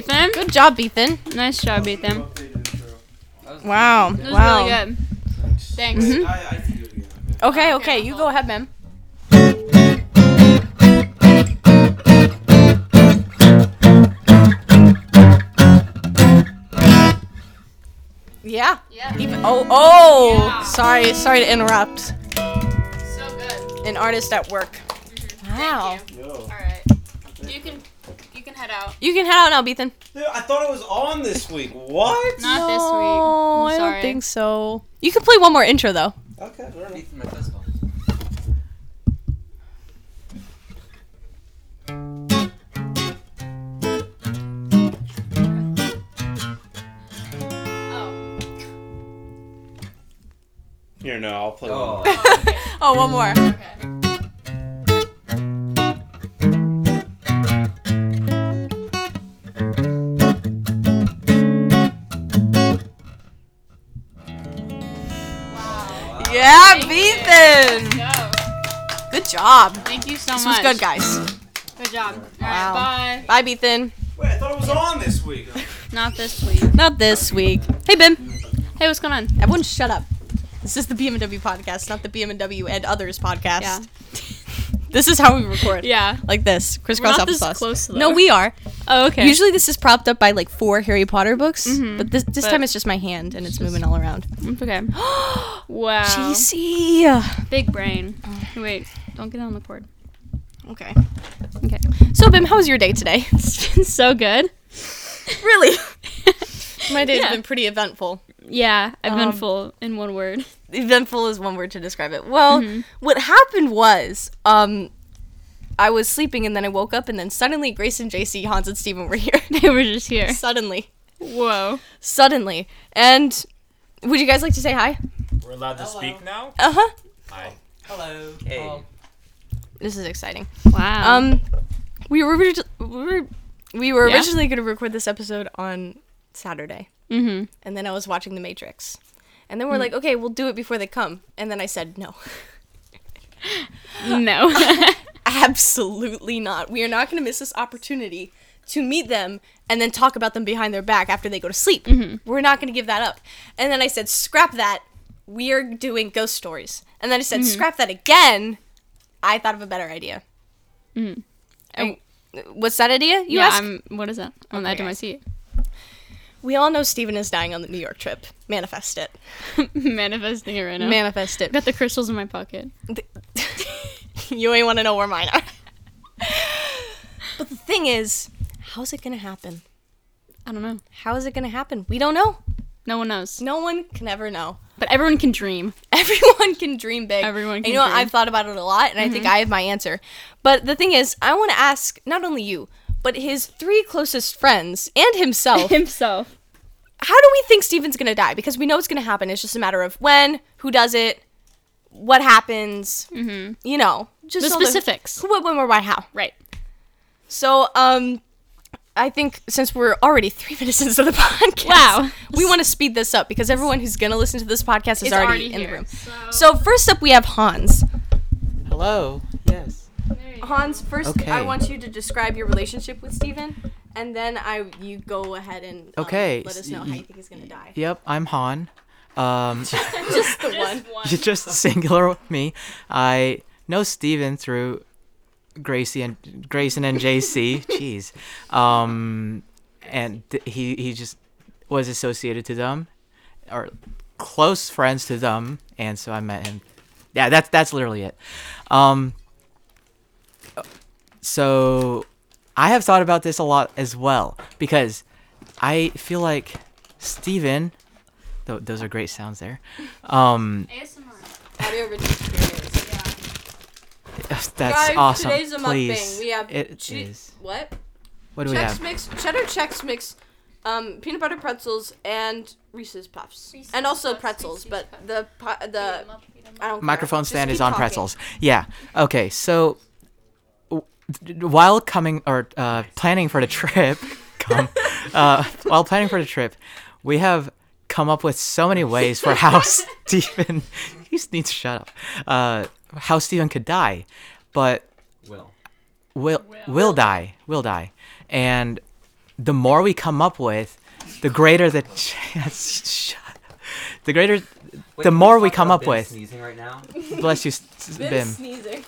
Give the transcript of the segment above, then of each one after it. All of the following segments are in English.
Ethan. Good job, Ethan. Nice job, Ethan. Wow. That was wow. really good. Thanks. Mhm. I, I can do it again. Okay, Okay, okay, you go ahead, ma'am. Yeah. Yeah. Even, oh, oh. Yeah. Sorry, sorry to interrupt. So good. An artist at work. Wow. Thank you. All right. You can head out. You can head out now, Ethan. Dude, I thought it was on this week. What? Not this week. No, I'm I sorry. don't think so. You can play one more intro though. Okay, fair enough. My best ball. Oh. Here, no, I'll play Oh. one. Oh, one more. Okay. Wow. Yeah, Thank. Ethan. Go. Good job. Thank you so This was much. good, guys. Good job. All Wow. right, Bye, Ethan. Wait, I thought it was on this week. Not this week. Not this week. Hey, Bim. Hey, what's going on? Everyone, shut up. This is the BMW podcast, not the BMW and others podcast. Yeah. This is how we record. Yeah. Like this, crisscross not this applesauce. close, though. no, we are. Oh, okay. Usually, this is propped up by like four Harry Potter books, Mhm. but this this But- time it's just my hand and it's moving all around. Okay. Wow. GC. Big brain. Wait, don't get on the cord. Okay. Okay. So, Bim, how was your day today? It's been so good. really? My day's Yeah. been pretty eventful. Yeah, I've Um, in one word. eventful is one word to describe it. Well, Mhm. what happened was, um, I was sleeping and then I woke up and then suddenly Grace and JC, Hans and Steven were here. They were just here. suddenly, Whoa. suddenly, and would you guys like to say hi? We're allowed to speak now? Uh huh. Hi. Hello. Hey. Um, This is exciting. Wow. Um, we were we were, we were Yeah? originally going to record this episode on Saturday, mm-hmm. and then I was watching The Matrix, and then we're like, okay, we'll do it before they come, and then I said no. No. Absolutely not. We are not going to miss this opportunity to meet them and then talk about them behind their back after they go to sleep. We're not going to give that up. And then I said, scrap that. We are doing ghost stories. And then I said, scrap that again. I thought of a better idea. Mhm. And what's that idea? You yeah, asked? I'm. What is that? On the edge of my seat. We all know Steven is dying on the New York trip. Manifest it. Manifesting it right now. Manifest it. Got the crystals in my pocket. you ain't want to know where mine are. but the thing is, how's it going to happen? I don't know. How is it going to happen? We don't know. No one knows. No one can ever know. But everyone can dream. Everyone can dream big. Everyone can you know what? dream. Mm-hmm. I've thought about it a lot, and I think I have my answer. But the thing is, I want to ask not only you, but his three closest friends and himself. Himself. how do we think Steven's gonna die? Because we know it's gonna happen. It's just a matter of when, who does it, what happens. Mm-hmm. You know, just The all specifics. who, what, when, where, why, how. Right. So, um, I think since we're already three minutes into the podcast, Wow. we want to speed this up because everyone who's gonna listen to this podcast is already, already in the room. so- So first up, we have Hans. hello. Yes. Hans, first Okay. I want you to describe your relationship with Steven, and then I you go ahead and um, Okay, let us know how you think he's gonna die. Yep, I'm Han. Um, Just the one. you're just singular with me. I know Steven through Gracie and Grayson and JC. Jeez. Um, and th- he he just was associated to them, or close friends to them, and so I met him. Yeah, that's that's literally it. Um, so I have thought about this a lot as well because I feel like Steven, th- those are great sounds there. Um, ASMR. Audio rich experience. that's Guys, awesome. today's a mukbang. Please, We have it che- is. What? What do we Chex have? Mix, cheddar Chex Mix, um, peanut butter pretzels, and Reese's Puffs, Reese's and also Puffs, pretzels. Reese's but Puffs. the pu- the I don't care. Microphone Just stand is on talking. pretzels. Yeah. Okay. So w- d- while coming or uh, planning for the trip, come, uh, while planning for the trip, we have come up with so many ways for how Stephen. He just needs to shut up. Uh, how Stephen could die, but Will. will will die, will die, and the more we come up with, the greater the chance. Shut. The greater, Wait, the more we come up Bim with. Sneezing right now. Bless you, S- Bim Bim.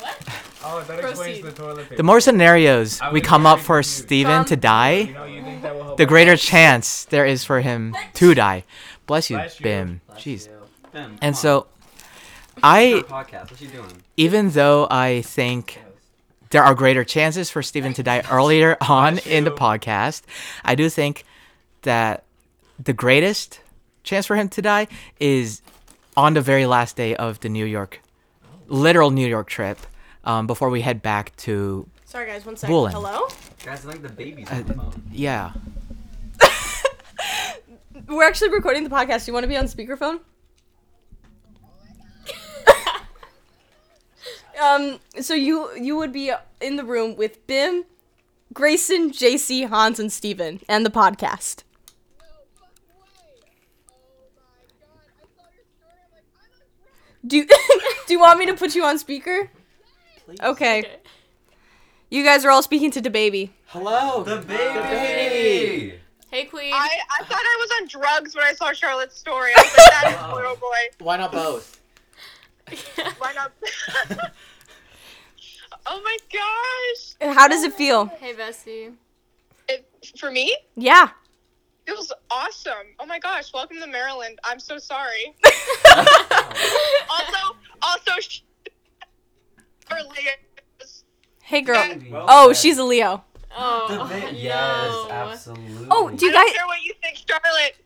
Sneezing. Oh, that explains Proceed. the toilet paper. The more scenarios I we was come up very for confused. Steven Um, to You die, know, you think that will help the us? greater chance there is for him to die. Bless you, Bless you. Bim. Bless Jeez. you. Bim, And come so, on. I Your podcast. What you doing? even though I think there are greater chances for Steven to die earlier on in the podcast, I do think that the greatest chance for him to die is on the very last day of the New York, literal New York trip, um, before we head back to Sorry guys, one second. Bullen. Hello? Guys, I think the baby's on the phone. yeah. We're actually recording the podcast. Do you want to be on speakerphone? um, so you you would be in the room with Bim, Grayson, JC, Hans, and Steven, and the podcast. Do you, do you want me to put you on speaker? Okay. You guys are all speaking to the baby. Hello. The baby. Hey, Queen. I, I thought I was on drugs when I saw Charlotte's story. I was like, that is oh. little boy. Why not both? Why not? oh my gosh. How does it feel? hey, Bessie. It, for me, Yeah. it was awesome. Oh my gosh. Welcome to Maryland. I'm so sorry. also, also, sh- for Leah's Hey girl. Baby. Oh, she's a Leo. The Oh, ba- no. yes, absolutely. Oh, do I you don't guys care what you think, Charlotte.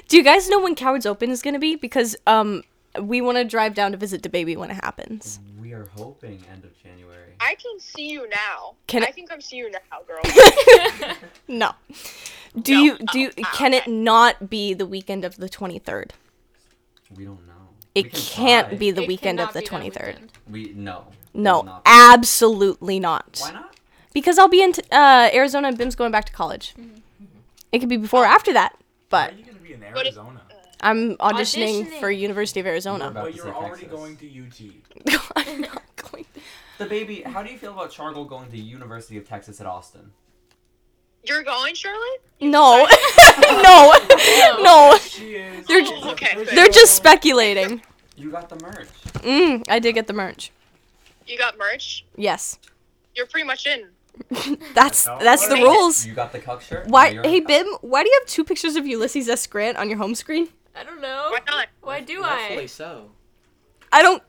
do, do you guys know when Cowards Open is gonna be? Because um we want to drive down to visit the baby when it happens. We are hoping end of January. I can see you now. Can I it- can come see you now, girl. No. Do No. you do you, Oh, can it not be the weekend of the 23rd? We don't know. It We can can't try. be the It weekend of the 23rd. weekend. We no. No, not absolutely not. Why not? Because I'll be in t- uh, Arizona and Bim's going back to college. It could be before or after that, Why but are you gonna be in But it- Arizona? I'm auditioning, Auditioning. for University of Arizona. about But you're already Texas. going to UT. I'm not going. The baby. How do you feel about Chargle going to University of Texas at Austin? You're going, Charlotte? No, no, no. She is. They're she's okay, official. They're just speculating. You got the merch. Mm, I did get the merch. You got merch? Yes, You're pretty much in. that's how that's the rules. You got the cuck shirt. Why? Now you're Hey Bim, why do you have two pictures of Ulysses S. Grant on your home screen? I don't know. Why not? Why do I? so. I don't.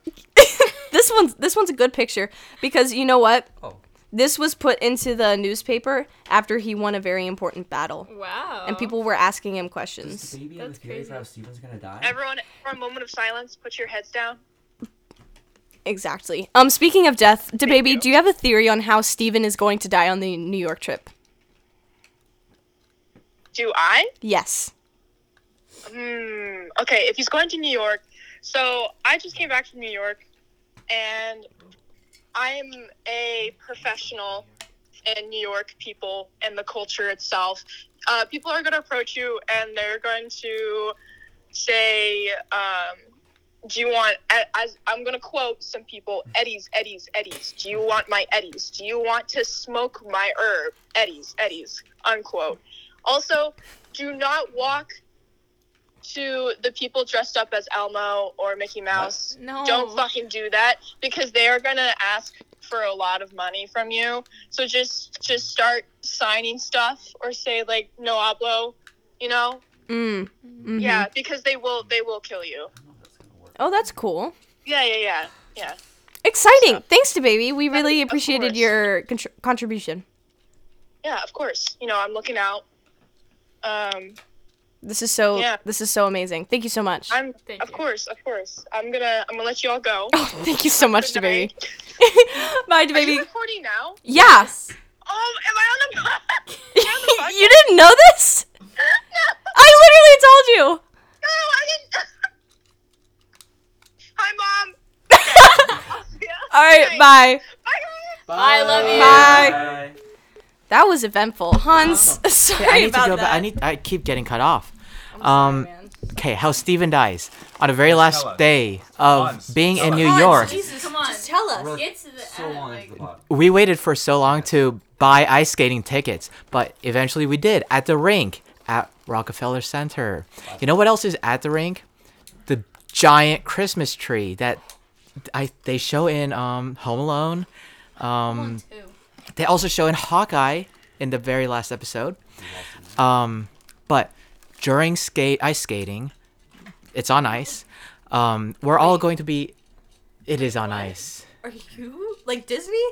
this one's this one's a good picture because you know what? Oh. This was put into the newspaper after he won a very important battle, Wow. and people were asking him Does questions. the baby have a That's theory crazy. for how Steven's gonna die? Everyone, for a moment of silence, put your heads down. Exactly. Um, speaking of death, baby, you. do you have a theory on how Steven is going to die on the New York trip? Do I? Yes. Hmm. Okay, if he's going to New York, so I just came back from New York, and I'm a professional in New York people and the culture itself. Uh, people are going to approach you and they're going to say, um, "Do you want?" As I'm going to quote some people, "Eddies, Eddies, Eddies. Do you want my Eddies? Do you want to smoke my herb? Eddies, Eddies." Unquote. Also, do not walk to the people dressed up as Elmo or Mickey Mouse. No. Don't fucking do that because they are gonna ask for a lot of money from you. So just just start signing stuff or say like no hablo, you know? Mm. mhm. Yeah, because they will they will kill you. I don't know if that's. Oh, that's cool. Yeah, yeah, yeah, yeah. Exciting. Thanks to baby. We really Of appreciated your contr- contribution. Yeah, of course. You know, I'm looking out. Um, This is so. Yeah. This is so amazing. Thank you so much. I'm Thank of you. course, of course. I'm gonna I'm gonna let you all go. oh, thank you so much, to baby. Bye, to Are you baby. recording now? Yeah. Oh, am I on the podcast? Am on the you didn't know this? no, I literally told you. no, I didn't. Hi, mom. Okay, I'll see ya. All right. Okay. Bye. Bye, guys. I love you. Bye. Bye. That was eventful, Hans. Sorry I need about to go that. back. I need. I keep getting cut off. I'm sorry, um. man. Okay. How Steven dies. on the very last day of Once. being in New us. York, Jesus, Come on. Just tell us. We're Get to the so end, long like- into the pod. we waited for so long to buy ice skating tickets, but eventually we did at the rink at Rockefeller Center. You know what else is at the rink? The giant Christmas tree that I they show in um, Home Alone. Um, Two. They also show in Hawkeye in the very last episode. Um, but during skate ice skating, it's on ice. Um, we're all going to be. It is on ice, Are you like Disney?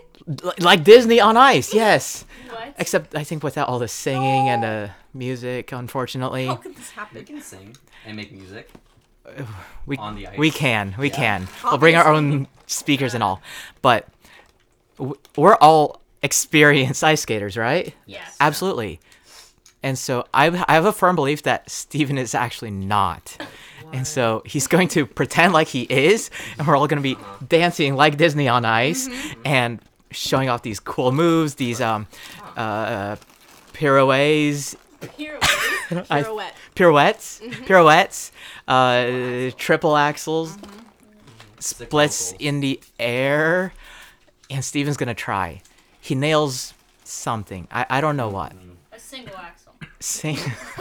L- like Disney on ice. Yes, What? except I think without all the singing and the music. Unfortunately, How could this We happen? can sing and make music we on the ice. we can we can. We'll bring our own speakers and all, but w- we're all experienced ice skaters, right? Yes. Absolutely. And so I, I have a firm belief that Steven is actually not. And so he's going to pretend like he is, and we're all going to be dancing like Disney on ice and showing off these cool moves, these um, uh, pirouettes, Here. I- Pirouette. pirouettes, pirouettes, uh, triple axels, splits vocals. in the air, and Steven's going to try. He nails something. I, I don't know what. A single axel. Sing.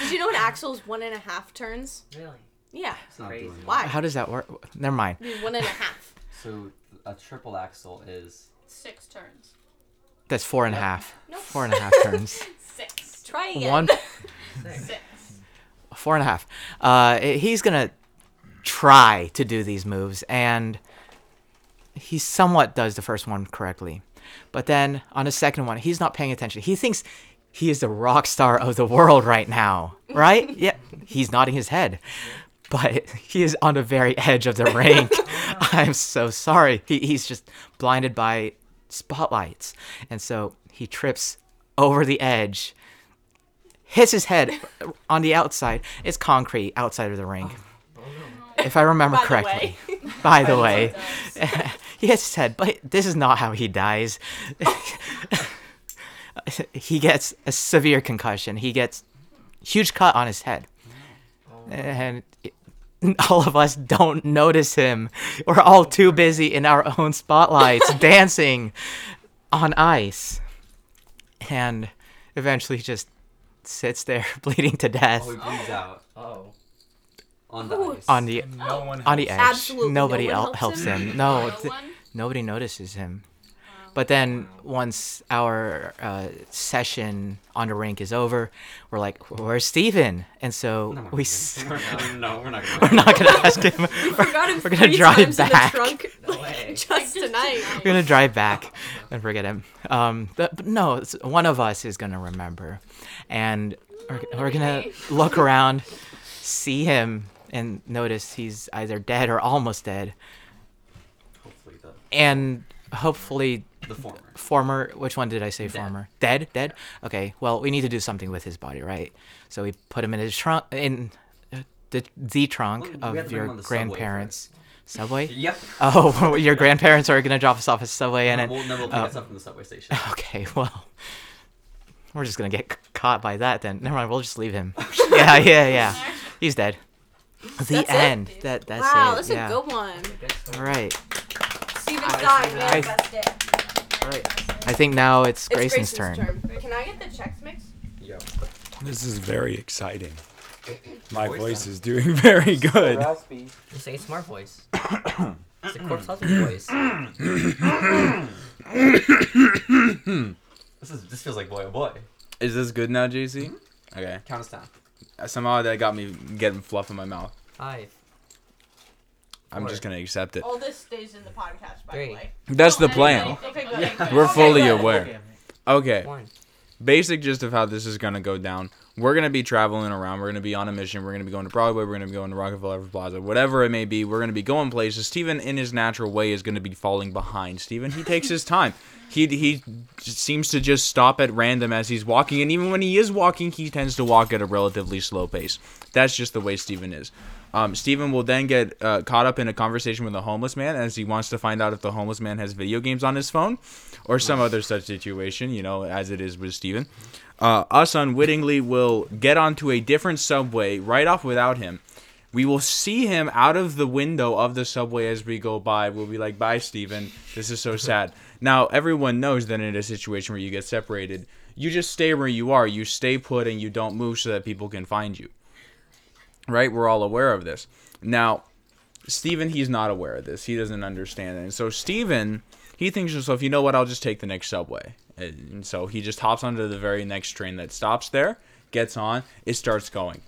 Did you know an axel is one and a half turns? Really? Yeah. It's not Crazy. doing. Why? How does that work? Never mind. I mean, one and a half. So a triple axel is Six turns. That's four and a half. Nope. Four and a half turns. Six. Try again. One, Six. four and a half. Uh, he's gonna try to do these moves, and he somewhat does the first one correctly, but then on the second one, he's not paying attention. He thinks he is the rock star of the world right now, right? yeah, he's nodding his head. But he is on the very edge of the rink. I'm so sorry. He, he's just blinded by spotlights. And so he trips over the edge, hits his head on the outside. It's concrete outside of the rink. Oh. If I remember By correctly. way. By the way, he gets his head, but this is not how he dies. he gets a severe concussion. He gets huge cut on his head. And all of us don't notice him. We're all too busy in our own spotlights dancing on ice. And eventually just sits there bleeding to death oh he bleeds out Oh. On the ice. on the No one. on the helps. edge. Absolutely no Nobody one el- helps helps him? him. No, No th- one? nobody notices him. But then once our uh, session on the rink is over, we're like, "Where's Steven? And so No, we're we not s- gonna- no, we're not. we're not gonna ask him. We forgot him We're gonna three drive times back. in the trunk No way. just tonight. We're gonna drive back and forget him. Um, but, but no, it's, one of us is gonna remember, and we're, we're gonna look around, see him, and notice he's either dead or almost dead, Hopefully the and hopefully the former. former which one did i say Dead. former? Dead dead? Okay well we need to do something with his body right? So we put him in his trunk in uh, the the trunk Well, of to bring him your on the subway grandparents subway? Yep. oh your grandparents are gonna drop us off at subway and And then we'll never pick uh, us up from the subway station. okay well we're just gonna get c- caught by that then. Never mind we'll just leave him. Yeah yeah yeah. He's dead the That's it? end that that's wow, it that's yeah a good one. all right Steven's dying, man. I- Best day. all right i think now it's, It's grayson's, Grayson's turn. Can I get the Chex Mix? Yo. This is very exciting. My Voice voice is doing very good. Raspy. You say smart voice. it's a corpse husband voice. This is this feels like boy oh boy. Is this good now, JC? Mm-hmm. Okay. Count us down. Somehow that got me getting fluff in my mouth. Five. I'm just gonna accept it. All this stays in the podcast, by Three. the way. That's oh, the plan. Okay, good. about We're fully aware. Okay. One. Basic gist of how this is gonna go down. We're gonna be traveling around. We're gonna be on a mission. We're gonna be going to Broadway. We're gonna be going to Rockefeller Plaza. Whatever it may be, we're gonna be going places. Steven, in his natural way, is gonna be falling behind. Steven, he takes his time. He he seems to just stop at random as he's walking, and even when he is walking, he tends to walk at a relatively slow pace. That's just the way Steven is. Um, Steven will then get uh, caught up in a conversation with a homeless man as he wants to find out if the homeless man has video games on his phone or some other such situation, you know, as it is with Steven. Uh, us unwittingly will get onto a different subway right off without him. We will see him out of the window of the subway as we go by. We'll be like, "Bye, Steven. This is so sad." Now, everyone knows that in a situation where you get separated, you just stay where you are. You stay put and you don't move so that people can find you. Right? We're all aware of this. Now, Steven, he's not aware of this. He doesn't understand it. And so Steven, he thinks to himself, you know what, I'll just take the next subway. And so he just hops onto the very next train that stops there, gets on, it starts going.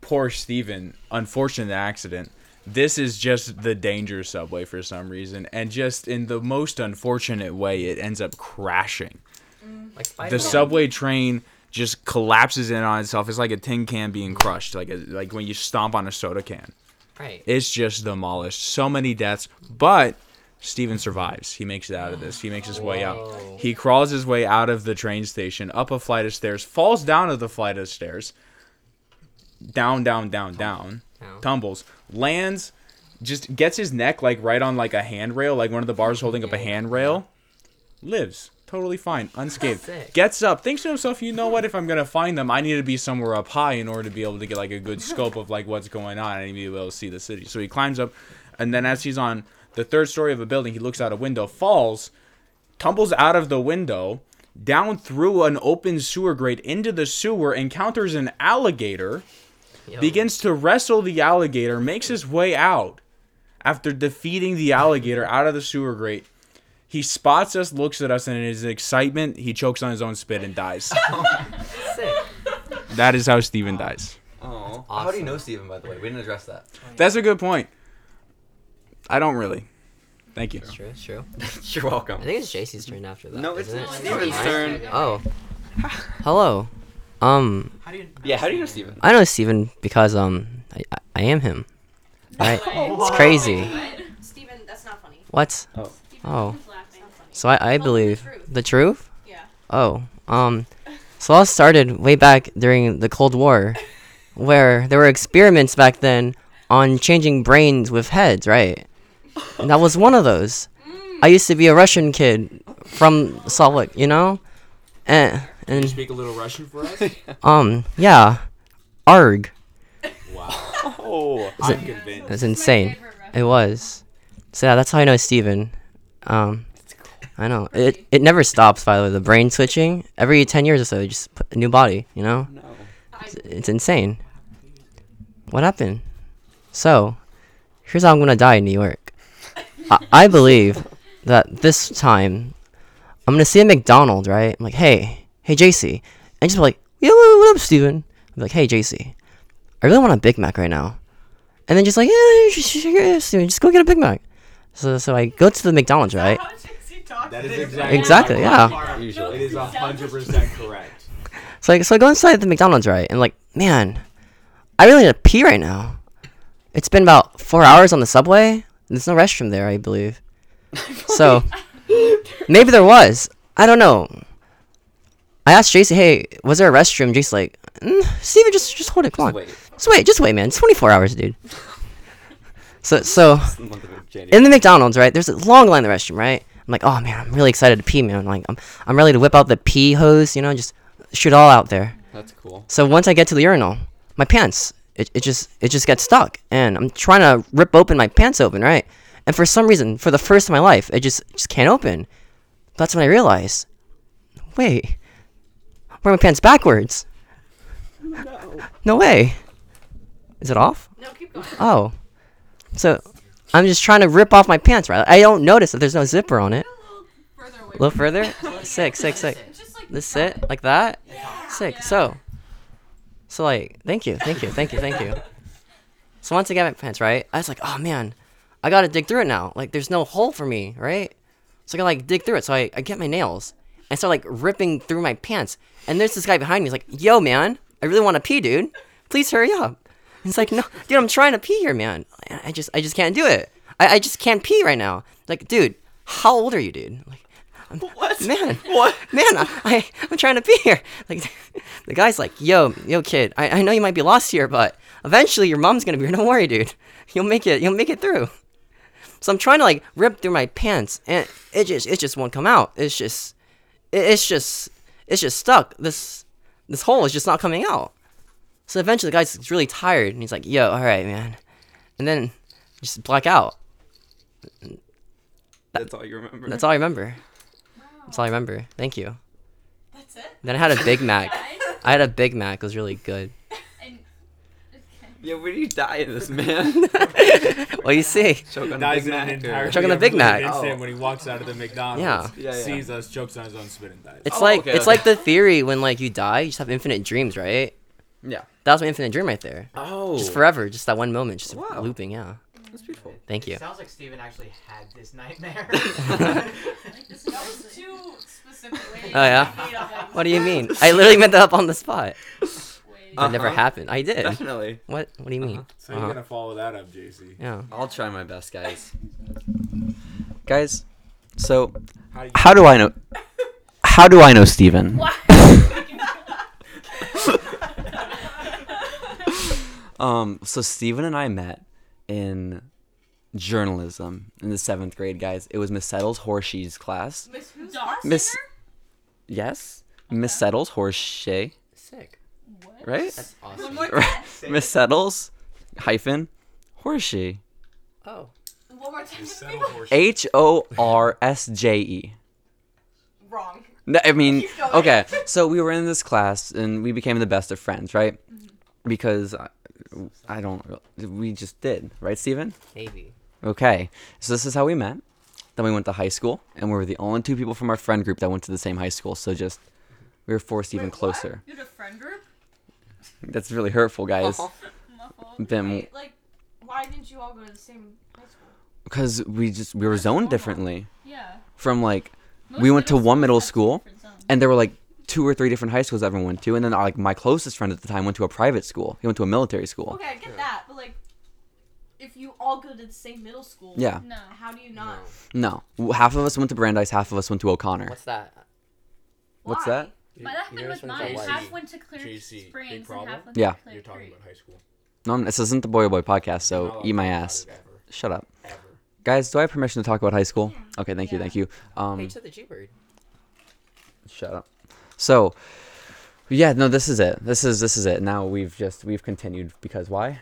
Poor Steven, unfortunate accident. This is just the danger subway for some reason. And just in the most unfortunate way, it ends up crashing. Mm. Like The subway train just collapses in on itself. It's like a tin can being crushed, like a, like when you stomp on a soda can. Right. It's just demolished. So many deaths, but Steven survives. He makes it out of this. He makes his way out. He crawls his way out of the train station, up a flight of stairs, falls down of the flight of stairs, down, down, down, down, tumbles, lands, just gets his neck like right on like a handrail, like one of the bars holding up a handrail, lives. Totally fine, unscathed. Sick. Gets up, thinks to himself, you know what? If I'm gonna find them, I need to be somewhere up high in order to be able to get like a good scope of like what's going on. I need to be able to see the city. So he climbs up, and then as he's on the third story of a building, he looks out a window, falls, tumbles out of the window, down through an open sewer grate into the sewer, encounters an alligator, Yo. begins to wrestle the alligator, makes his way out. After defeating the alligator out of the sewer grate, he spots us, looks at us, and in his excitement, he chokes on his own spit and dies. Oh, sick. that is how Steven dies. Oh. Awesome. How do you know Steven, by the way? We didn't address that. That's a good point. I don't really. Thank you. It's true. It's true. You're welcome. I think it's JC's turn after that. No, it's isn't it? Steven's Right? turn. Oh. Hello. Um, Yeah, how do you know Steven? I know Steven because um, I, I, I am him. Right? It's crazy. Steven, that's not funny. What? Oh. Oh. So I, I Tell the believe truth. the truth. Yeah. Oh, um, so all started way back during the Cold War, where there were experiments back then on changing brains with heads, right? And that was one of those. I used to be a Russian kid from Salt Lake, you know, and Can you and speak a little Russian for us? um, yeah, arg. wow. Oh. I'm convinced. That's insane. It was. So yeah, that's how I know Steven. Um, I know it. It never stops. By the way, the brain switching every ten years or so, you just put a new body. You know, No. it's, it's insane. What happened? So, here's how I'm gonna die in New York. I, I believe that this time I'm gonna see a McDonald's, right? I'm like, hey, hey, JC, and just be like, yo, what what up, Steven? I'm like, hey, JC, I really want a Big Mac right now. And then just like, yeah, just, just, just go get a Big Mac. So, so I go to the McDonald's, right? That is exactly Exactly, yeah. Usually. It is hundred percent correct. So, I, so I go inside the McDonald's, right? And like, man, I really need to pee right now. It's been about four hours on the subway. There's no restroom there, I believe. So, maybe there was. I don't know. I asked JC, hey, was there a restroom? JC's like, mm, Steven, just, just hold it, come on. Wait. Just wait, just wait, man. It's 24 hours, dude. So, so It's the month of January. in the McDonald's, right? There's a long line in the restroom, right? I'm like, oh man, I'm really excited to pee, man. I'm Like, I'm, I'm ready to whip out the pee hose, you know, just shoot all out there. That's cool. So once I get to the urinal, my pants, it, it just, it just gets stuck, and I'm trying to rip open my pants open, right? And for some reason, for the first time in my life, it just, just can't open. That's when I realized, wait, wear my pants backwards. No way. Is it off? No, keep going. Oh. So I'm just trying to rip off my pants, right? I don't notice that there's no zipper on it. Further away. A little further. Sick, sick, sick. Just like This sit like that. Sick. So. So like, thank you, thank you, thank you, thank you. So once I get my pants right, I was like, oh man, I gotta dig through it now. Like, there's no hole for me, right? So I gotta like dig through it. So I, I get my nails and start like ripping through my pants. And there's this guy behind me. He's like, yo man, I really want to pee, dude. Please hurry up. He's like, no, dude, I'm trying to pee here, man. I just, I just can't do it. I, I just can't pee right now. Like, dude, how old are you, dude? Like, What? man, What? man, I, I'm trying to be here. Like, the guy's like, yo, yo, kid, I, I know you might be lost here, but eventually your mom's gonna be here. Don't worry, dude. You'll make it. You'll make it through. So I'm trying to like rip through my pants, and it just, it just won't come out. It's just, it, it's just, it's just stuck. This, this hole is just not coming out. So eventually the guy's really tired and he's like, "Yo, all right, man," and then just black out. That's all you remember. That's all I remember. That's all I remember. Thank you. That's it. Then I had a Big Mac. I had a Big Mac. It was really good. And, Yeah, where do you die in this, man? Well, you see, Choke on a Dies Big in an Mac. entirely or- Choke Big Mac. Instant Oh. when he walks out of the McDonald's. Yeah. Yeah, yeah. Sees us, chokes on his own spit and dies. it's Oh, like okay, it's okay. like the theory when like you die, you just have infinite dreams, right? Yeah. That was my infinite dream right there. Oh. Just forever, just that one moment, just Wow. looping. Yeah. That's beautiful. Thank you. Sounds like Steven actually had this nightmare. that was too specific. Oh, yeah? wait, I'm like, What do you mean? I literally made that up on the spot. wait. It never Uh-huh. happened. I did. Definitely. What? What do you mean? So you're Uh-huh. gonna follow that up, JC. Yeah. I'll try my best, guys. Guys, so How do you how do I know? How do I know Steven? Um, so Steven and I met in journalism in the seventh grade, guys. It was Miss Settle's Horseshoes class. Miss who's Dog Miss, singer? yes, Miss Settle's Horseshoe, Sick. What? right? That's awesome. Right. Miss Settle's hyphen Horseshoe. Oh. One more time. You for the settle people. horse- H O R S J E. Wrong. No, I mean, okay. So we were in this class and we became the best of friends, right? Mm-hmm. Because I, I don't, we just did, right, Steven? Maybe. Okay. So this is how we met. Then we went to high school, and we were the only two people from our friend group that went to the same high school. So just we were forced even Wait, what? closer. You had a friend group? That's really hurtful, guys. Oh, then Wait, like, why didn't you all go to the same high school? because we just we were zoned differently Yeah. from like Most we went to middle one schools middle have school, different zones. and there were like two or three different high schools everyone went to, and then like my closest friend at the time went to a private school. He went to a military school. Okay, I get that, but like, if you all go to the same middle school, Yeah. No. how do you not? No, half of us went to Brandeis, half of us went to O'Connor. What's that? What's Why? that? But that happened yours with went to mine. Hawaii. Half went to Clear JC, big Springs and problem? half went Yeah. to Clear You're talking Creek. about high school. No, this isn't the Boy Or Boy podcast, so not allowed eat my to talk about ass. it Shut up, Ever. guys. Do I have permission to talk about high school? Okay, thank you, Yeah. thank you. Um, Hey, to the G Bird. Shut up. So, yeah, no, this is it. This is this is it. Now we've just we've continued because why?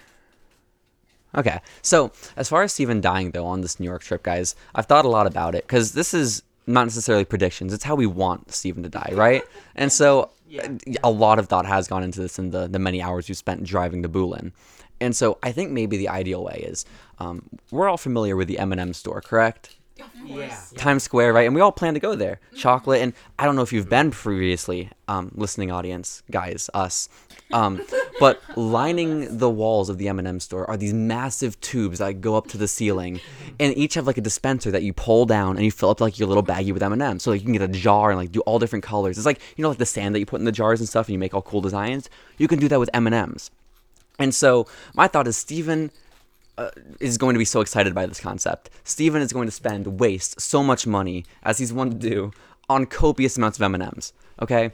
Okay. So, as far as Steven dying though on this New York trip, guys, I've thought a lot about it cuz this is not necessarily predictions. It's how we want Steven to die, right? And so a lot of thought has gone into this in the the many hours you spent driving to Bulin. And so I think maybe the ideal way is um, we're all familiar with the M&M store, correct? Yeah. Times Square, right? And we all plan to go there. Chocolate, and I don't know if you've been previously, um, listening audience, guys, us, um, but lining the walls of the M&M store are these massive tubes that go up to the ceiling, and each have like a dispenser that you pull down and you fill up like your little baggie with M&M. So like you can get a jar and like do all different colors. It's like you know like the sand that you put in the jars and stuff, and you make all cool designs. You can do that with M&Ms. And so my thought is Steven uh, is going to be so excited by this concept. Steven is going to spend waste so much money as he's one to do on copious amounts of M&Ms. Okay?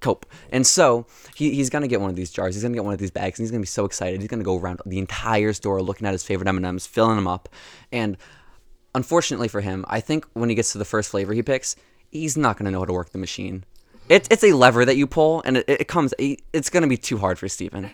Cope. And so he, he's gonna get one of these jars. He's gonna get one of these bags, and he's gonna be so excited. He's gonna go around the entire store looking at his favorite M&Ms, filling them up. And unfortunately for him, I think when he gets to the first flavor he picks, he's not gonna know how to work the machine. It's it's a lever that you pull, and it, it comes. It's gonna be too hard for Steven.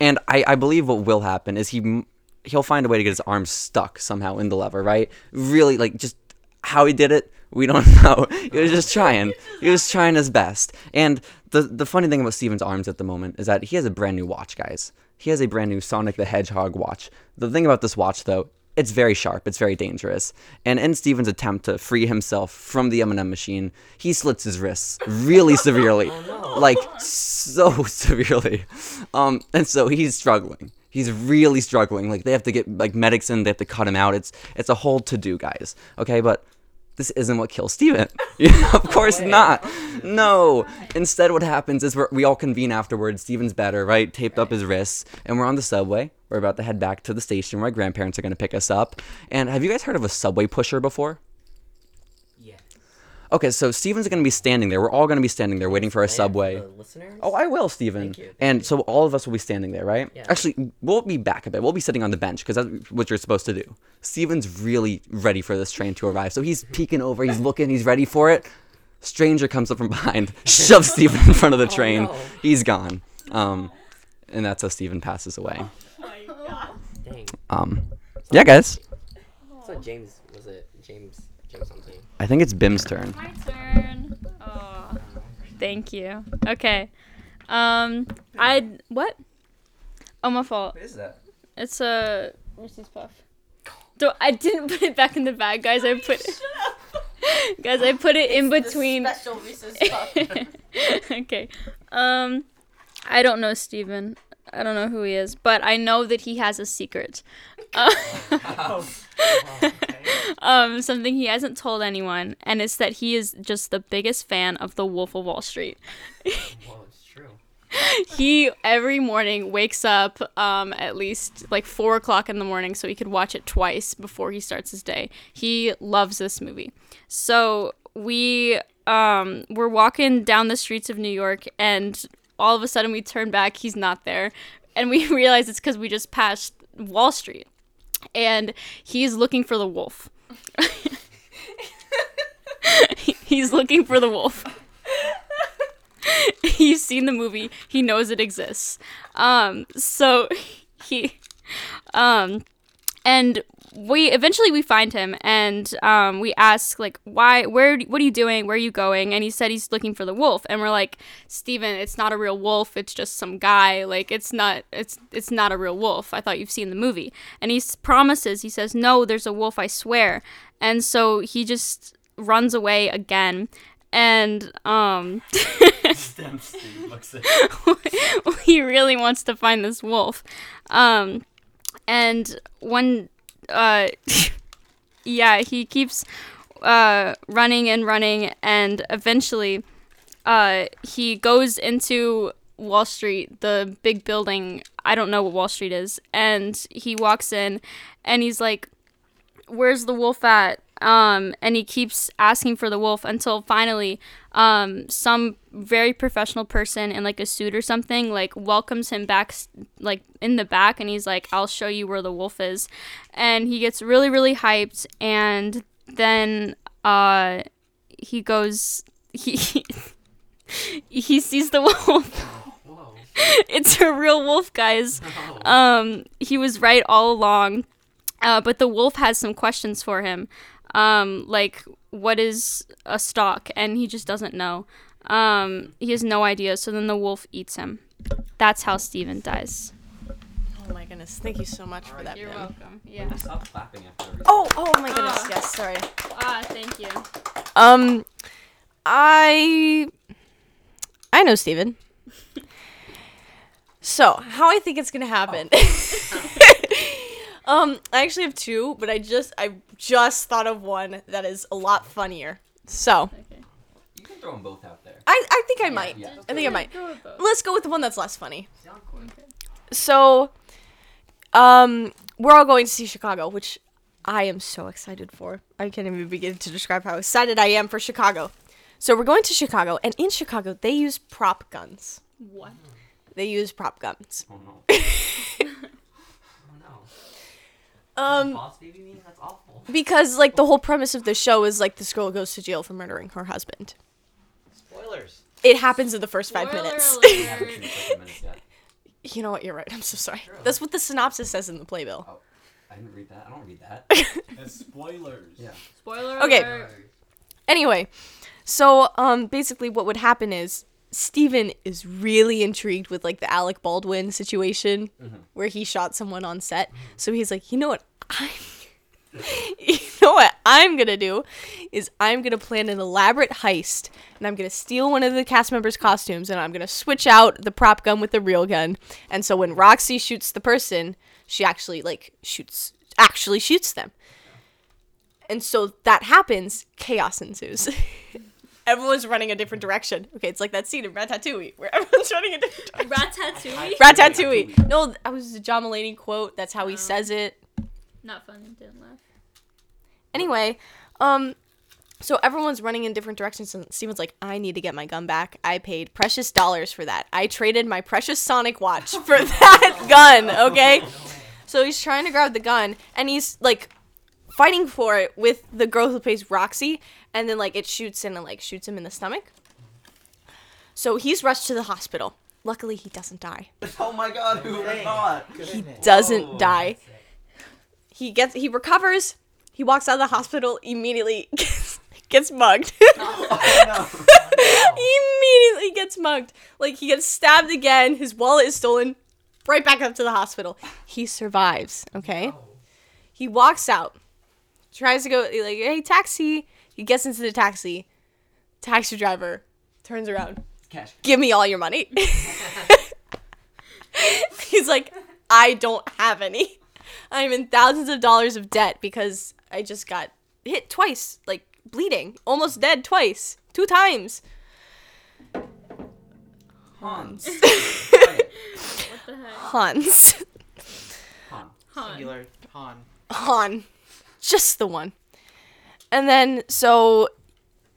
And I, I believe what will happen is he m- he'll find a way to get his arms stuck somehow in the lever, right? Really, like just how he did it, we don't know. He was just trying. He was trying his best. And the the funny thing about Steven's arms at the moment is that he has a brand new watch, guys. He has a brand new Sonic the Hedgehog watch. The thing about this watch, though, it's very sharp. It's very dangerous. And in Steven's attempt to free himself from the M&M machine, he slits his wrists really severely, like so severely. Um, and so he's struggling. He's really struggling. Like they have to get like medics in. They have to cut him out. It's it's a whole to do, guys. Okay, but this isn't what kills Steven. of course not. No. Instead, what happens is we're, we all convene afterwards. Steven's better, right? Taped up his wrists, and we're on the subway. We're about to head back to the station where my grandparents are going to pick us up. And have you guys heard of a subway pusher before? Okay, so Steven's going to be standing there. We're all going to be standing there waiting for a subway. Oh, I will, Steven. Thank you, thank and so all of us will be standing there, right? Yeah. Actually, we'll be back a bit. We'll be sitting on the bench because that's what you're supposed to do. Steven's really ready for this train to arrive. So he's peeking over, he's looking, he's ready for it. Stranger comes up from behind, shoves Steven in front of the train. no. He's gone. Um, and that's how Steven passes away. Dang. Um, yeah, guys. So James was it James. I think it's Bim's turn. My turn. Oh, thank you. Okay. Um, I what? Oh, my fault. What is that? It's a Reese's Puff. So I didn't put it back in the bag, guys. I put it. guys, I put it in between. Special Reese's Puff. okay. Um, I don't know Steven. I don't know who he is, but I know that he has a secret. Uh, um, something he hasn't told anyone, and it's that he is just the biggest fan of The Wolf of Wall Street. Whoa, it's true. he every morning wakes up um, at least like four o'clock in the morning so he could watch it twice before he starts his day. He loves this movie. So we um, we're walking down the streets of New York, and all of a sudden we turn back. He's not there, and we realize it's because we just passed Wall Street, and he's looking for the wolf. he's looking for the wolf. He's seen the movie. He knows it exists. Um, so he, um, and we eventually we find him and um, we ask like why where what are you doing? Where are you going? And he said he's looking for the wolf. And we're like Steven it's not a real wolf. It's just some guy. Like it's not it's it's not a real wolf. I thought you've seen the movie. And he promises he says no there's a wolf I swear. And so he just runs away again. And um he really wants to find this wolf. Um and one uh yeah he keeps uh running and running and eventually uh he goes into Wall Street, the big building. I don't know what Wall Street is. And he walks in and he's like, Where's the wolf at? Um, and he keeps asking for the wolf until finally um, some very professional person in like a suit or something like welcomes him back like in the back and he's like I'll show you where the wolf is. And he gets really really hyped and then uh he goes he he sees the wolf. It's a real wolf guys. Um he was right all along uh, but the wolf has some questions for him um like what is a stalk and he just doesn't know um he has no idea so then the wolf eats him that's how steven dies Oh my goodness! Thank you so much for that. you're Bim. welcome yeah Stop clapping after every Oh, oh my goodness! Ah. Yes, sorry. ah thank you Um, I I know Steven. So, how I think it's gonna happen. um, I actually have two, but I just I just thought of one that is a lot funnier. So, You can throw them both out there. I I think I might. yeah. I think I might. Go with both. Let's go with the one that's less funny. So, um, we're all going to see Chicago, which I am so excited for. I can't even begin to describe how excited I am for Chicago. So we're going to Chicago, and in Chicago they use prop guns. what They use prop guns. Oh no. Um, Boss baby me? That's awful. because like the whole premise of the show is like this girl goes to jail for murdering her husband. Spoilers. It happens in the first five Spoiler minutes. Alert. seen the second minutes yet. you know what? You're right. I'm so sorry. That's what the synopsis says in the playbill. I didn't read that. I don't read that. That's spoilers. Yeah. spoiler Okay. alert. Anyway, so um basically what would happen is Steven is really intrigued with like the Alec Baldwin situation mm-hmm. where he shot someone on set. So he's like, "You know what? I'm You know what I'm going to do is I'm going to plan an elaborate heist and I'm going to steal one of the cast members' costumes and I'm going to switch out the prop gun with the real gun. And so when Roxie shoots the person, she actually like shoots actually shoots them. And so that happens, chaos ensues. Everyone's running a different direction. Okay, it's like that scene in Ratatouille where everyone's running a different direction. Ratatouille? Ratatouille. No, that was a John Mulaney quote. That's how he says it. Not funny. Didn't laugh. Anyway, um, so everyone's running in different directions, and Steven's like, I need to get my gun back. I paid precious dollars for that. I traded my precious Sonic watch for that gun, okay? So he's trying to grab the gun, and he's like fighting for it with the girl who plays Roxie, and then like it shoots in and like shoots him in the stomach. So he's rushed to the hospital. Luckily, he doesn't die. Oh my god, who would have thought? He doesn't Whoa. die. He gets he recovers. He walks out of the hospital immediately gets, gets mugged. Oh, he immediately gets mugged. Like he gets stabbed again. His wallet is stolen. Right back up to the hospital. He survives. Okay. Oh. He walks out. Tries to go like hey taxi. He gets into the taxi. Taxi driver turns around. Cash. Give me all your money. He's like, I don't have any. I'm in thousands of dollars of debt because I just got hit twice, like bleeding, almost dead twice, two times. Hans. What the heck? Hans. Han. Singular Han. Han. Just the one. And then, so,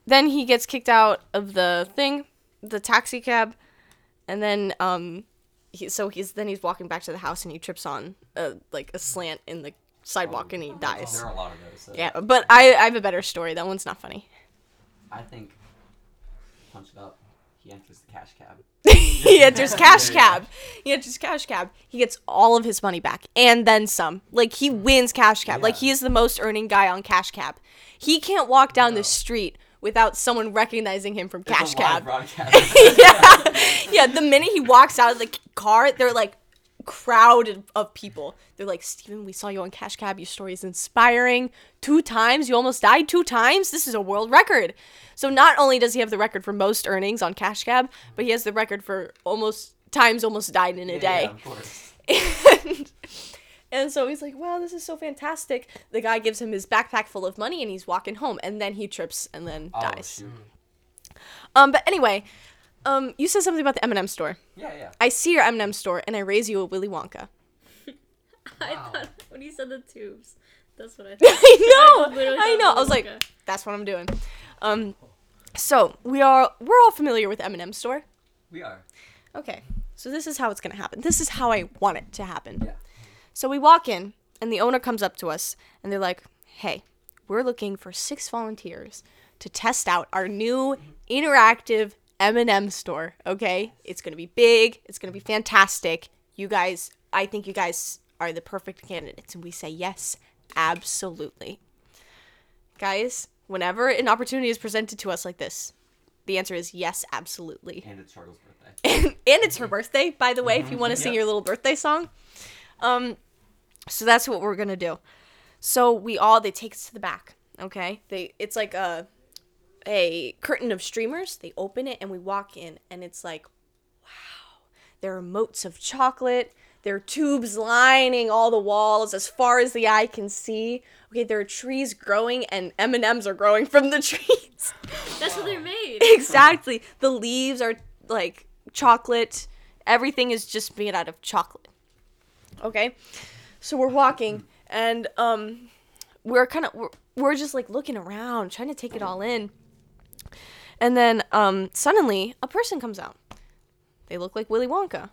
then he gets kicked out of the thing, the taxi cab, and then, um, he, so he's, then he's walking back to the house and he trips on, a, like, a slant in the sidewalk and he dies. There are a lot of those. So Yeah, but I, I have a better story. That one's not funny. I think. Punch it up. He enters the cash cab. he enters cash cab. He enters cash cab. He gets all of his money back and then some. Like he wins cash cab. Like he is the most earning guy on cash cab. He can't walk down the street without someone recognizing him from cash It's cab. yeah, yeah. The minute he walks out of the car, they're like crowded of people. They're like, Steven, we saw you on Cash Cab. Your story is inspiring. Two times, you almost died two times. This is a world record. So not only does he have the record for most earnings on Cash Cab, but he has the record for almost times almost died in a day. Yeah, of course. And, and so he's like, wow, this is so fantastic. The guy gives him his backpack full of money and he's walking home. And then he trips and then Oh, dies. shoot. Um, but anyway, um, you said something about the M&M store. Yeah, yeah. I see your M&M store and I raise you a Willy Wonka. I thought when you said the tubes, that's what I thought. I know, literally I thought know. I was like, Wonka. that's what I'm doing. Um, so we are we're all familiar with M&M store. We are. Okay, so this is how it's gonna happen. This is how I want it to happen. Yeah. So we walk in, and the owner comes up to us, and they're like, "Hey, we're looking for six volunteers to test out our new interactive M&M store. Okay, it's gonna be big. It's gonna be fantastic. You guys, I think you guys are the perfect candidates." And we say, "Yes, absolutely." Guys, whenever an opportunity is presented to us like this, the answer is yes, absolutely And it's Charles' birthday. and, and it's her birthday, by the way, if you want to sing your little birthday song. Um, so that's what we're gonna do. So we all they take us to the back. Okay, they it's like a a curtain of streamers. They open it and we walk in, and it's like, wow, there are moats of chocolate. There are tubes lining all the walls as far as the eye can see. Okay, there are trees growing, and M and M's are growing from the trees. That's what they're made. exactly. The leaves are like chocolate. Everything is just made out of chocolate. Okay? So we're walking and um we're kind of we're, we're just like looking around, trying to take it all in. And then um suddenly a person comes out. They look like Willy Wonka.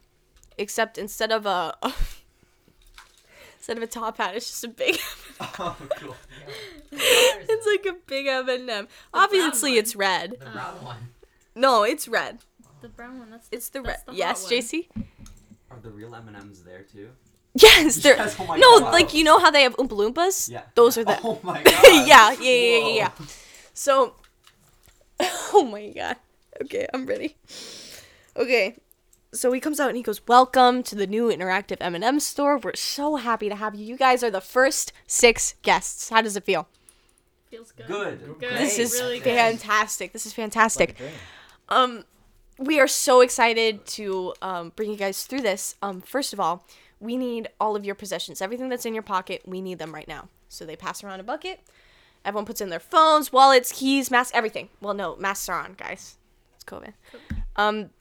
Except instead of a instead of a top hat, it's just a big Oh, cool. it's like a big M&M. Obviously it's red. The brown one. No, it's red. The brown one. That's It's the red. that's the hot Yes, one. JC? Are the real M&Ms there too? Yes, they're Yes, oh no, God. like you know how they have Oompa Loompas. Yeah. those are the. Oh my god. yeah, yeah, yeah, yeah, yeah. Whoa. So, oh my god. Okay, I'm ready. Okay, so he comes out and he goes, "Welcome to the new interactive M&M store. We're so happy to have you. You guys are the first six guests. How does it feel? Feels good. Good. Good. This is really good. fantastic. This is fantastic. Um, we are so excited to um, bring you guys through this. Um, first of all, we need all of your possessions. Everything that's in your pocket, we need them right now. So they pass around a bucket. Everyone puts in their phones, wallets, keys, masks, everything. Well, no, masks are on, guys. It's COVID. Um,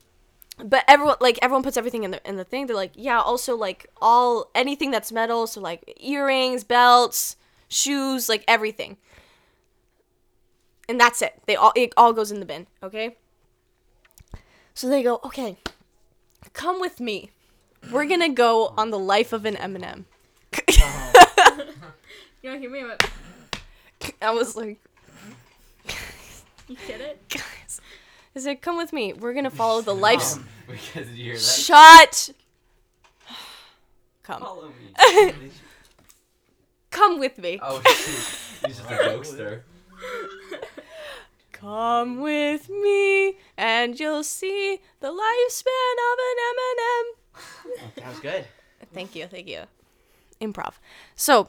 but everyone, like everyone, puts everything in the in the thing. They're like, yeah. Also, like all anything that's metal, so like earrings, belts, shoes, like everything. And that's it. They all it all goes in the bin. Okay. So they go, okay, come with me. We're gonna go on the life of an M&M. You don't hear me, but I was like, you get it. guys, I said, "Come with me. We're gonna follow the life." Because you hear that? Shut. Come. Follow me. Come with me. oh, shoot. He's just a ghoster. Come with me, and you'll see the lifespan of an M&M. That was good. Thank you, thank you. Improv. So,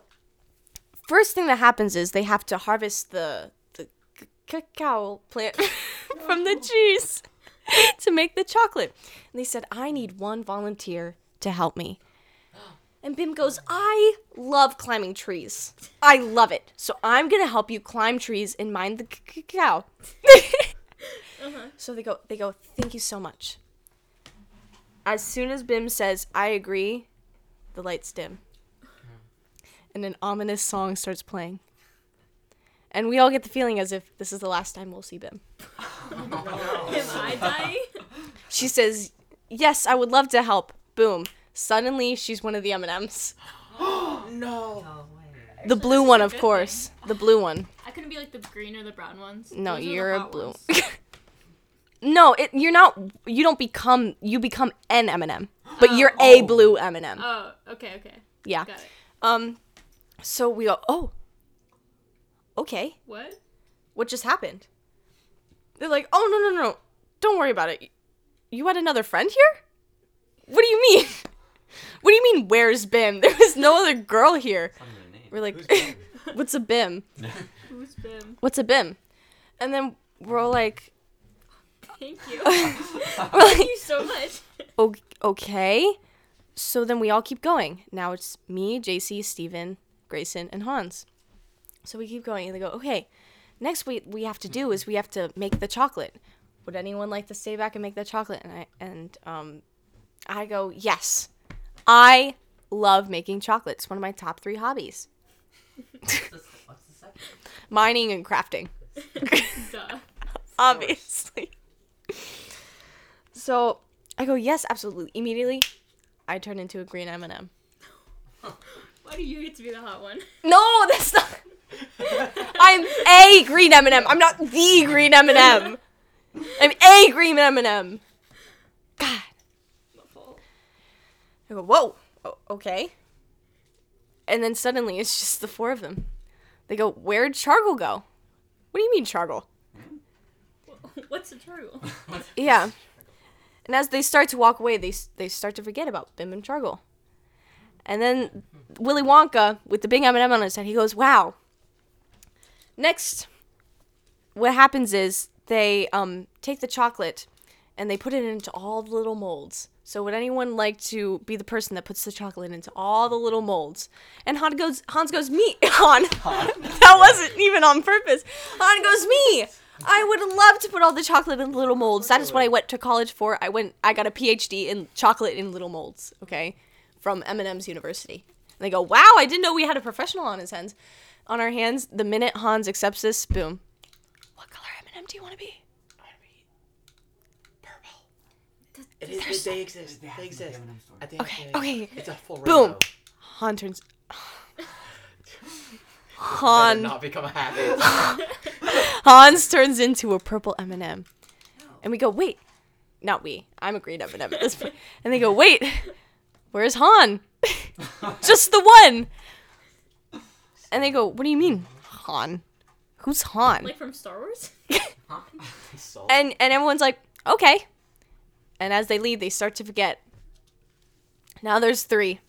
first thing that happens is they have to harvest the the c- cacao plant from the oh. trees to make the chocolate. And they said, "I need one volunteer to help me." And Bim goes, "I love climbing trees. I love it. So I'm gonna help you climb trees and mine the c- cacao." Uh-huh. So they go, they go, "Thank you so much." As soon as Bim says, "I agree," the lights dim. And an ominous song starts playing. And we all get the feeling as if this is the last time we'll see Bim. Am I dying? She says, "Yes, I would love to help." Boom. Suddenly, she's one of the M&Ms. no. The blue one, of course. The blue one. I couldn't be like the green or the brown ones. No, Those you're a hot blue. no, it, you're not. You don't become. You become an M&M, but you're a blue M&M. Oh, okay, okay. yeah. Got it. Um. So we go. Oh. Okay. What? What just happened? They're like, oh no no no, don't worry about it. You had another friend here? What do you mean? What do you mean? Where's Bim? There was no other girl here. We're like, what's a Bim? Who's Bim? What's a Bim? And then we're all like, Thank you. like, Thank you so much. Okay. So then we all keep going. Now it's me, JC, Steven, Grayson, and Hans. So we keep going, and they go, okay. Next, we we have to do is we have to make the chocolate. Would anyone like to stay back and make the chocolate? And I and um, I go, yes. I love making chocolate. It's one of my top three hobbies. Mining and crafting. Duh. obviously. So I go, yes, absolutely. Immediately, I turn into a green M&M. Why do you get to be the hot one? No, that's not. I'm a green M&M. I'm not the green M&M. I'm a green M&M. God. I go, whoa, o- okay. And then suddenly it's just the four of them. They go, where'd Chargle go? What do you mean, Chargle? What's the turtle? Yeah. And as they start to walk away, they they start to forget about Bim and Chargle. And then Willy Wonka, with the big M&M on his head, he goes, "Wow." Next, what happens is they um, take the chocolate and they put it into all the little molds. So would anyone like to be the person that puts the chocolate into all the little molds? And Han goes, Hans goes, me, Han. that wasn't even on purpose. Han goes, me. I would love to put all the chocolate in little molds. That is what I went to college for. I went, I got a PhD in chocolate in little molds. Okay, from M&M's University. And they go, wow, I didn't know we had a professional on his hands, on our hands. The minute Hans accepts this, boom. What color M&M do you want to be? It is, they exist. They exist. At the end of Okay, the day, okay. It's a full Boom. rainbow. Han turns. Han not become a habit. Hans turns into a purple M&M. And we go, wait. Not we. I'm a green M&M at this point. And they go, wait. Where's Han? Just the one. And they go, what do you mean, Han? Who's Han? Like from Star Wars? And and everyone's like, okay. And as they leave, they start to forget. Now there's three.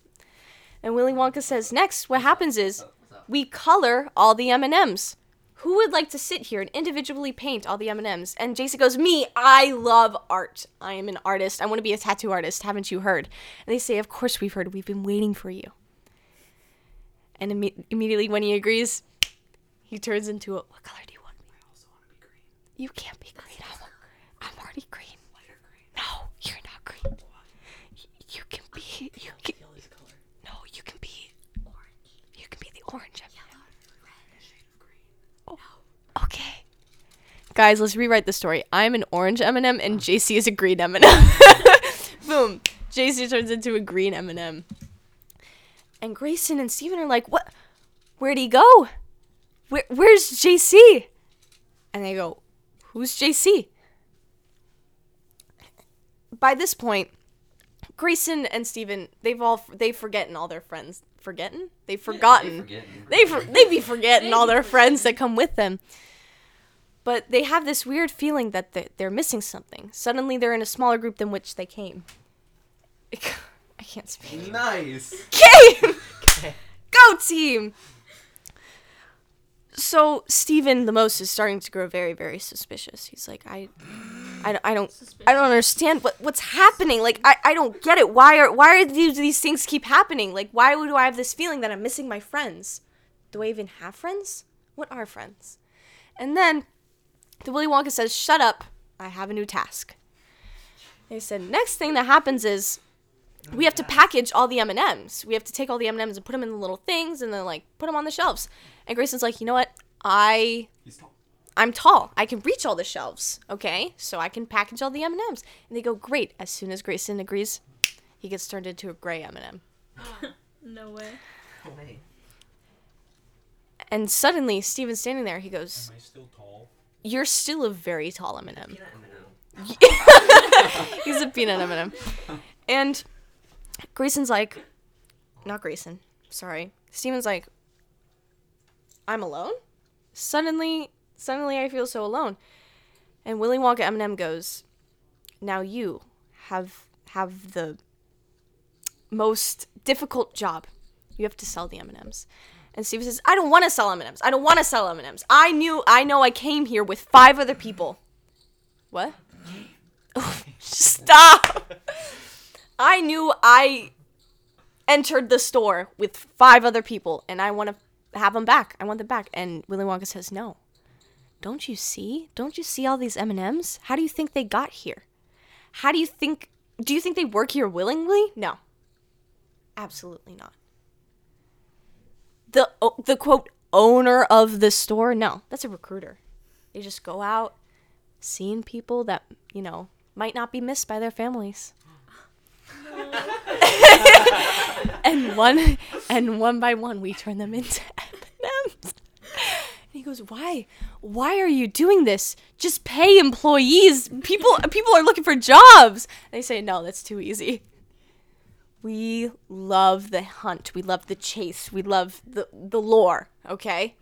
And Willy Wonka says, next, what happens is we color all the M&Ms. Who would like to sit here and individually paint all the M&Ms? And Jason goes, me, I love art. I am an artist. I want to be a tattoo artist. Haven't you heard? And they say, of course we've heard. We've been waiting for you. And imme- immediately when he agrees, he turns into a, what color do you want me? I also want to be green. You can't be green. I'm, I'm already green. No, you're not green. Y- You can be. You can. Be the only color. No, you can be orange. You can be the orange. Oh, okay. Guys, let's rewrite the story. I'm an orange M&M and JC is a green M&M. Boom. JC turns into a green M&M. And Grayson and Steven are like, "What? Where'd he go? Where, where's JC?" And they go, "Who's JC?" by this point, Grayson and Steven, they've all they've forgotten all their friends. Forgetting? They've forgotten. forgetting. They for, they be forgetting all their friends that come with them. But they have this weird feeling that they're, they're missing something. Suddenly, they're in a smaller group than which they came. I can't speak. Nice. Game! Go team! So Stephen the most is starting to grow very, very suspicious. He's like, I, I, don't- I don't, I don't understand what what's happening. Like, I, I don't get it. Why are why are these these things keep happening? Like, why do I have this feeling that I'm missing my friends? Do I even have friends? What are friends? And then, the Willy Wonka says, "Shut up! I have a new task." They said, next thing that happens is we have to package all the M&Ms. We have to take all the M&Ms and put them in the little things and then like put them on the shelves. And Grayson's like, "You know what? I I'm tall. I can reach all the shelves. Okay? So I can package all the M&Ms." And they go, "Great." As soon as Grayson agrees, he gets turned into a gray M&M. No way. And suddenly, Steven's standing there. He goes, Am I still tall? "You're still a very tall M&M." He's a peanut M&M. And Grayson's like, not Grayson, sorry. Steven's like, I'm alone? Suddenly, suddenly I feel so alone. And Willy Wonka M&M goes, now you have have the most difficult job. You have to sell the M&Ms. And Steve says, I don't want to sell M&Ms. I don't want to sell M&Ms. I knew, I know I came here with five other people. What? Stop! I knew I entered the store with five other people and I want to have them back. I want them back. And Willy Wonka says, "No. Don't you see? Don't you see all these M&Ms? How do you think they got here? How do you think do you think they work here willingly? No. Absolutely not. The the quote owner of the store? No, that's a recruiter. They just go out seeing people that, you know, might not be missed by their families. and one and one by one we turn them into M&Ms. And he goes, "Why? Why are you doing this? Just pay employees. People people are looking for jobs." They say, "No, that's too easy." We love the hunt. We love the chase. We love the the lore, okay?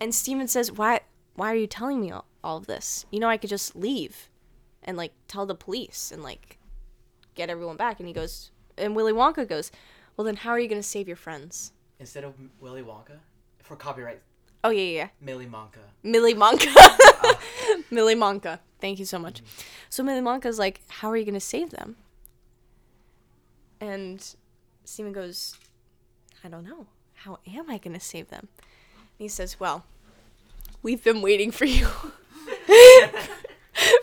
And Steven says, "Why why are you telling me all, all of this? You know I could just leave and like tell the police and like get everyone back." And he goes, and Willy Wonka goes, "Well, then how are you going to save your friends?" Instead of Willy Wonka, for copyright, Oh, yeah, yeah, yeah. Millie Monka. Millie Monka. Millie Monka. Thank you so much. So Millie Monka's like, How are you going to save them? And Steven goes, I don't know. How am I going to save them? And he says, Well, we've been waiting for you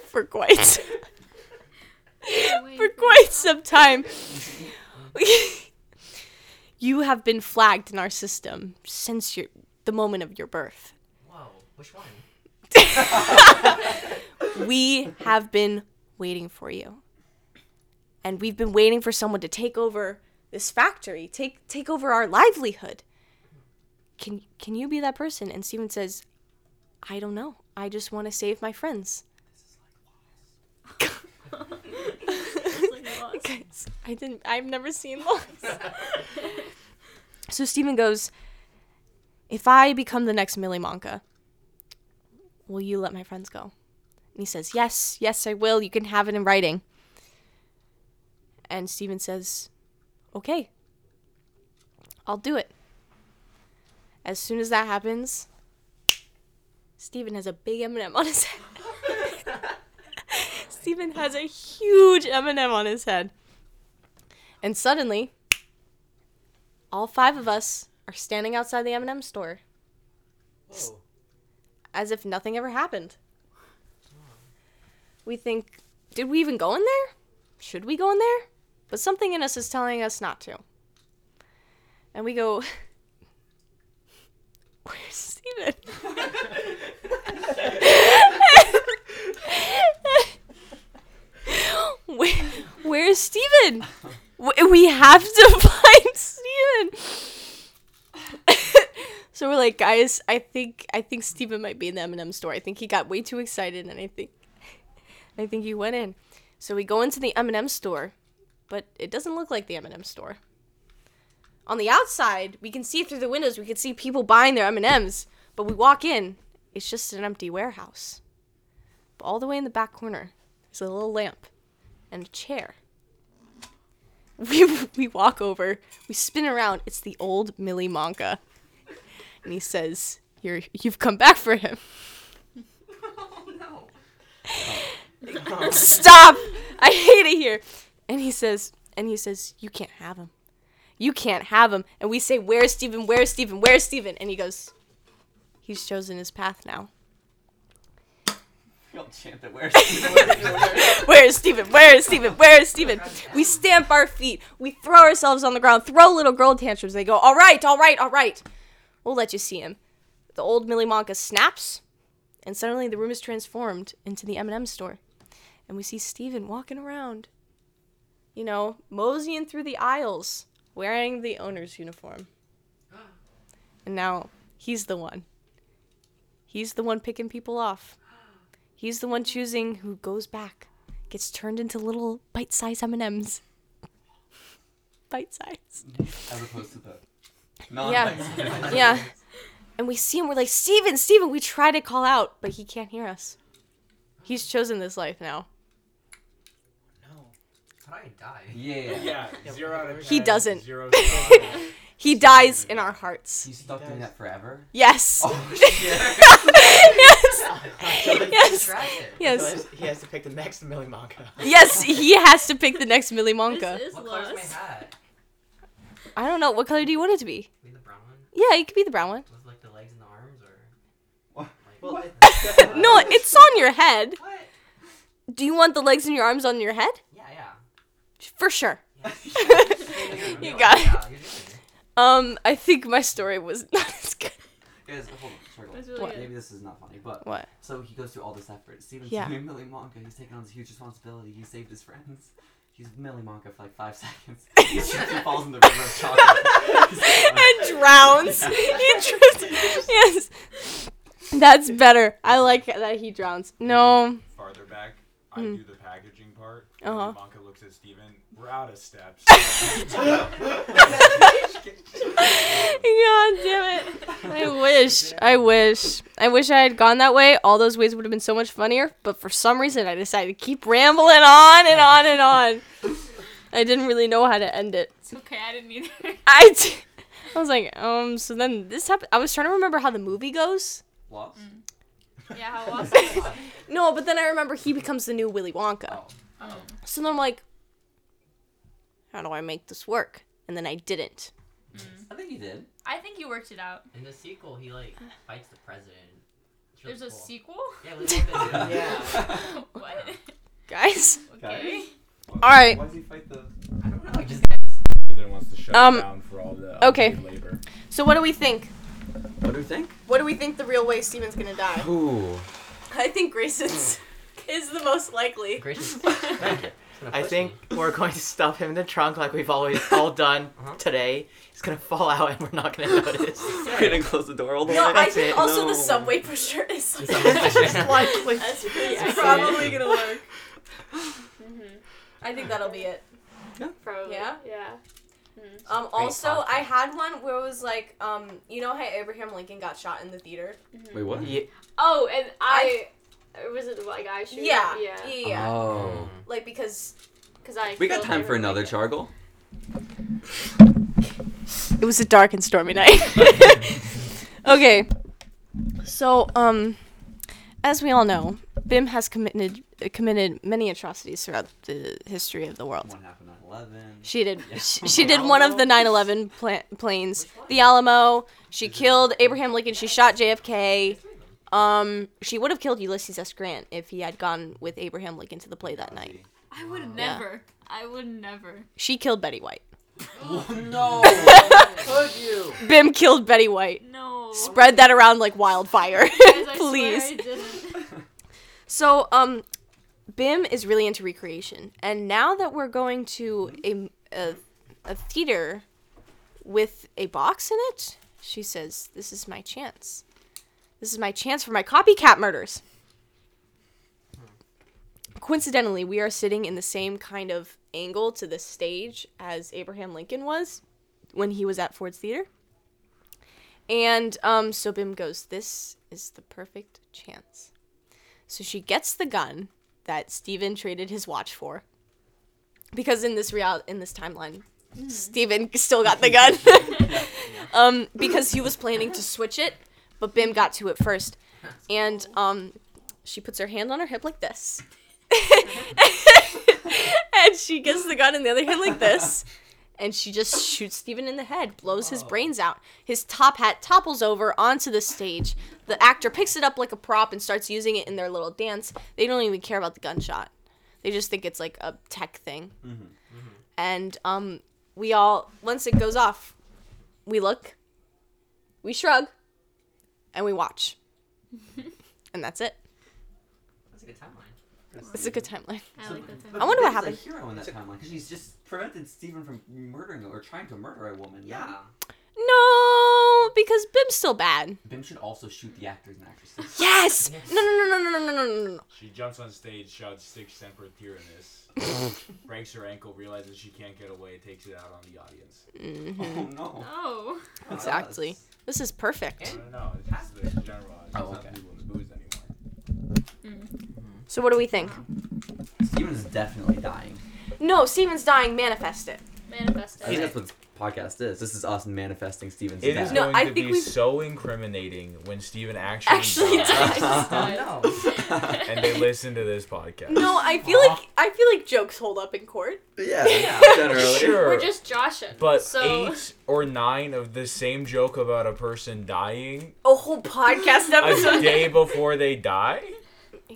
for quite some, for quite some time. you have been flagged in our system since your the moment of your birth. Whoa, which one? we have been waiting for you. And we've been waiting for someone to take over this factory, take take over our livelihood. Can can you be that person? And Steven says, I don't know. I just want to save my friends. Guys, I didn't I've never seen Lost. so Steven goes, If I become the next Millie Monka, will you let my friends go? And he says, Yes, yes, I will. You can have it in writing. And Steven says, Okay, I'll do it. As soon as that happens, Steven has a big M&M on his head. Steven has a huge M&M on his head. And suddenly, all five of us are standing outside the M&M store Whoa. as if nothing ever happened. We think, did we even go in there? Should we go in there? But something in us is telling us not to. And we go, Where's Steven? Where, where's Steven? We have to find Steven. so we're like, guys, I think I think Steven might be in the M&M store. I think he got way too excited, and I think I think he went in. So we go into the M&M store, but it doesn't look like the M&M store. On the outside, we can see through the windows, we can see people buying their M&Ms, but we walk in, it's just an empty warehouse. But all the way in the back corner, there's a little lamp and a chair. We, we walk over, we spin around, it's the old Millie Monka. And he says, You're you've come back for him. Oh, no. Stop! I hate it here. And he says, and he says, you can't have him. You can't have him. And we say, where's Steven? Where's Steven? Where's Steven? And he goes, he's chosen his path now. You'll chant it. Where's Where is Steven? Where is Stephen? Where is Stephen? We stamp our feet. We throw ourselves on the ground, throw little girl tantrums. They go, all right, all right, all right. We'll let you see him. The old Millie Monka snaps, and suddenly the room is transformed into the M&M store. And we see Stephen walking around, you know, moseying through the aisles, wearing the owner's uniform. And now he's the one. He's the one picking people off. He's the one choosing who goes back, gets turned into little bite-sized M&Ms. Bite-sized. As opposed to the. Yeah. yeah. And we see him, we're like, Steven, Steven, we try to call out, but he can't hear us. He's chosen this life now. How I die? Yeah. Yeah, zero out of He ten, doesn't. Zero. He dies in our hearts. He's stuck doing that forever. Yes. Oh shit. yes. Yes. So he has to pick the next Millie Monka. Yes, he has to pick the next Millie Monka. This is What color's my hat? I don't know. What color do you want it to be? Be the brown one Yeah, it could be the brown one. with like the legs and the arms, or What? Like, it- No, it's on your head. what? Do you want the legs and your arms on your head? Yeah, yeah. For sure. You got it. Yeah, you're doing it. Um, I think my story was not as good. Guys, hold on. Sorry, That's really What? good. Maybe this is not funny, but What? so he goes through all this effort. Steven's Yeah. doing Millie Monka. He's taking on this huge responsibility. He saved his friends. He's Millie Monka for like five seconds. He trips and falls in the river of chocolate. and drowns. He drowns. Yes. That's better. I like that he drowns. No. Farther back, I Mm. do the packaging part. Uh-huh. Monka looks at Steven. We're out of steps. God damn it. I wish. I wish. I wish I had gone that way. All those ways would have been so much funnier. But for some reason, I decided to keep rambling on and on and on. I didn't really know how to end it. It's okay, I didn't either. I, d- I was like, um, so then this happened. I was trying to remember how the movie goes. Lost? Yeah, how lost is? No, but then I remember he becomes the new Willy Wonka. Oh. Oh. So then I'm like, how do I make this work? And then I didn't. I think he did. I think you worked it out. In the sequel, he like fights the president. Really There's a sequel? Yeah, Willy Yeah. what? Guys. Okay. All right. Why does he fight the? I don't know. Just President wants to shut Um, down for all the okay. labor. So what do we think? What do we think? What do we think the real way Steven's gonna die? Ooh. I think Grayson's is the most likely. gracious. Thank you. It's gonna I think me. we're going to stuff him in the trunk like we've always all done Uh-huh. today. He's gonna fall out and we're not gonna notice. We're gonna close the door all the No, way. I That's think it. also No. the subway pusher is The subway pusher. Likely. That's pretty That's probably gonna work. I think that'll be it. Probably. Yeah? Yeah. Um, also, podcast. I had one where it was like, um, you know how Abraham Lincoln got shot in the theater? Wait, what? Yeah, Oh, and I. was it like I shoot? Yeah, Yeah. yeah, yeah. Oh. Like because Because I. We got time for another Lincoln. chargle. it was a dark and stormy night. okay, so um, as we all know, Bim has committed committed many atrocities throughout the history of the world. One happened on 11. She did. She, she did one of the 9/11 pla- planes, the Alamo. She killed Abraham Lincoln. She shot JFK. Um, she would have killed Ulysses S. Grant if he had gone with Abraham Lincoln to the play that night. I would Yeah. never. I would never. She killed Betty White. no! Could you? Bim killed Betty White. No. Spread that around like wildfire, Guys, I please. So, um, Bim is really into recreation, and now that we're going to a a, a theater with a box in it, she says, "This is my chance. This is my chance for my copycat murders." coincidentally, we are sitting in the same kind of angle to the stage as Abraham Lincoln was when he was at Ford's Theater. And um, so Bim goes, This is the perfect chance. So she gets the gun that Steven traded his watch for. Because in this real in this timeline, Steven still got the gun. um, because he was planning to switch it, but Bim got to it first. And um, she puts her hand on her hip like this. and she gets the gun in the other hand like this. And she just shoots Steven in the head, blows his brains out. His top hat topples over onto the stage. The actor picks it up like a prop and starts using it in their little dance. They don't even care about the gunshot. They just think it's like a tech thing. And um, we all, once it goes off, we look, we shrug, and we watch. and that's it. That's a good timeline. It's a good timeline. I like that. But I wonder what Bim's happened. A hero in that timeline because she's just prevented Stephen from murdering or trying to murder a woman. Yeah. No, because Bim's still bad. Bim should also shoot the actors and actresses. Yes! No, no, no, no, no, no, no, no, no. She jumps on stage, shouts "Sic Semper Tyrannis," breaks her ankle, realizes she can't get away, takes it out on the audience. Mm-hmm. Oh no. Oh. Exactly. That's- This is perfect. No, no, no. It's just the general. Oh, it's Oh, okay. the people in the booze anymore. Mm. So what do we think? Steven's definitely dying. No, Steven's dying. Manifest it. Manifest it. I think it. that's what this podcast is. This is us manifesting Steven's It death. is No, going I to think be we've- so incriminating when Steven actually, Actually dies, no. and they listen to this podcast. No, I feel like I feel like jokes hold up in court. yeah, Yeah. generally. Sure. We're just joshing. But so eight or nine of the same joke about a person dying A whole podcast episode a episode. day before they die?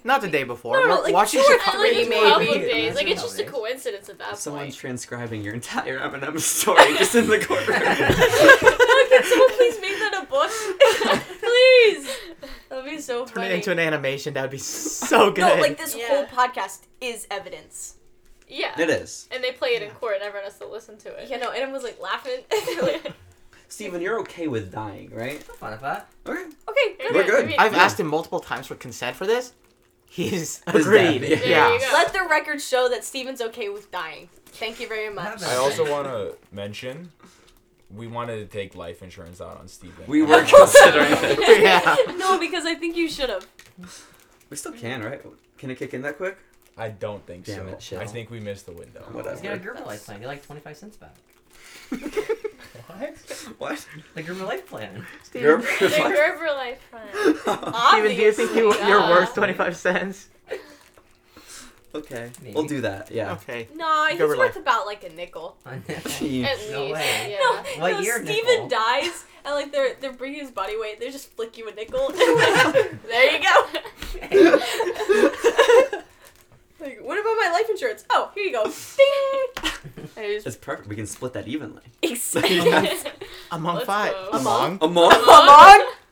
Not the day before. No, no, We're like watching two or Chicago. three, like maybe. days. Like it's just a coincidence at that Someone's point. transcribing your entire M&M story just in the courtroom. Can someone please make that a book? please. That'd be so Turn funny. it into an animation. That would be so good. no, like this Yeah. whole podcast is evidence. Yeah. it is. And they play it in court, and everyone has to listen to it. Yeah, no, and I was like laughing. like, Steven, you're okay with dying, right? Fun with that. Okay. okay. We're good. I mean, I've Yeah. asked him multiple times for consent for this. He's He's agreed. dead, yeah. Yeah. you. Let the record show that Steven's okay with dying. Thank you very much. I also want to mention we wanted to take life insurance out on Steven. We were considering it. yeah. no, because I think you should have. We still can, right? Can it kick in that quick? I don't think Damn so. it. I think we missed the window. Whatever. He's got a Gerber Life plan. Get like 25 cents back. What? The Gerber Life plan. You're The Gerber Life plan. Steven, do you think you, you're Yeah. worth 25 cents? okay. Maybe. We'll do that. Yeah. Okay. Nah, he's Go worth life. about like a nickel. Jeez. At No least. way. Yeah. No, What no, year, Steven Nicole? dies, and like they're they're bringing his body weight. They just flick you a nickel. there you go. Like, what about my life insurance? Oh, here you go. Ding. And It's just- perfect. We can split that evenly. Exactly. Yes. Among Let's five. go. Among? Among? Among?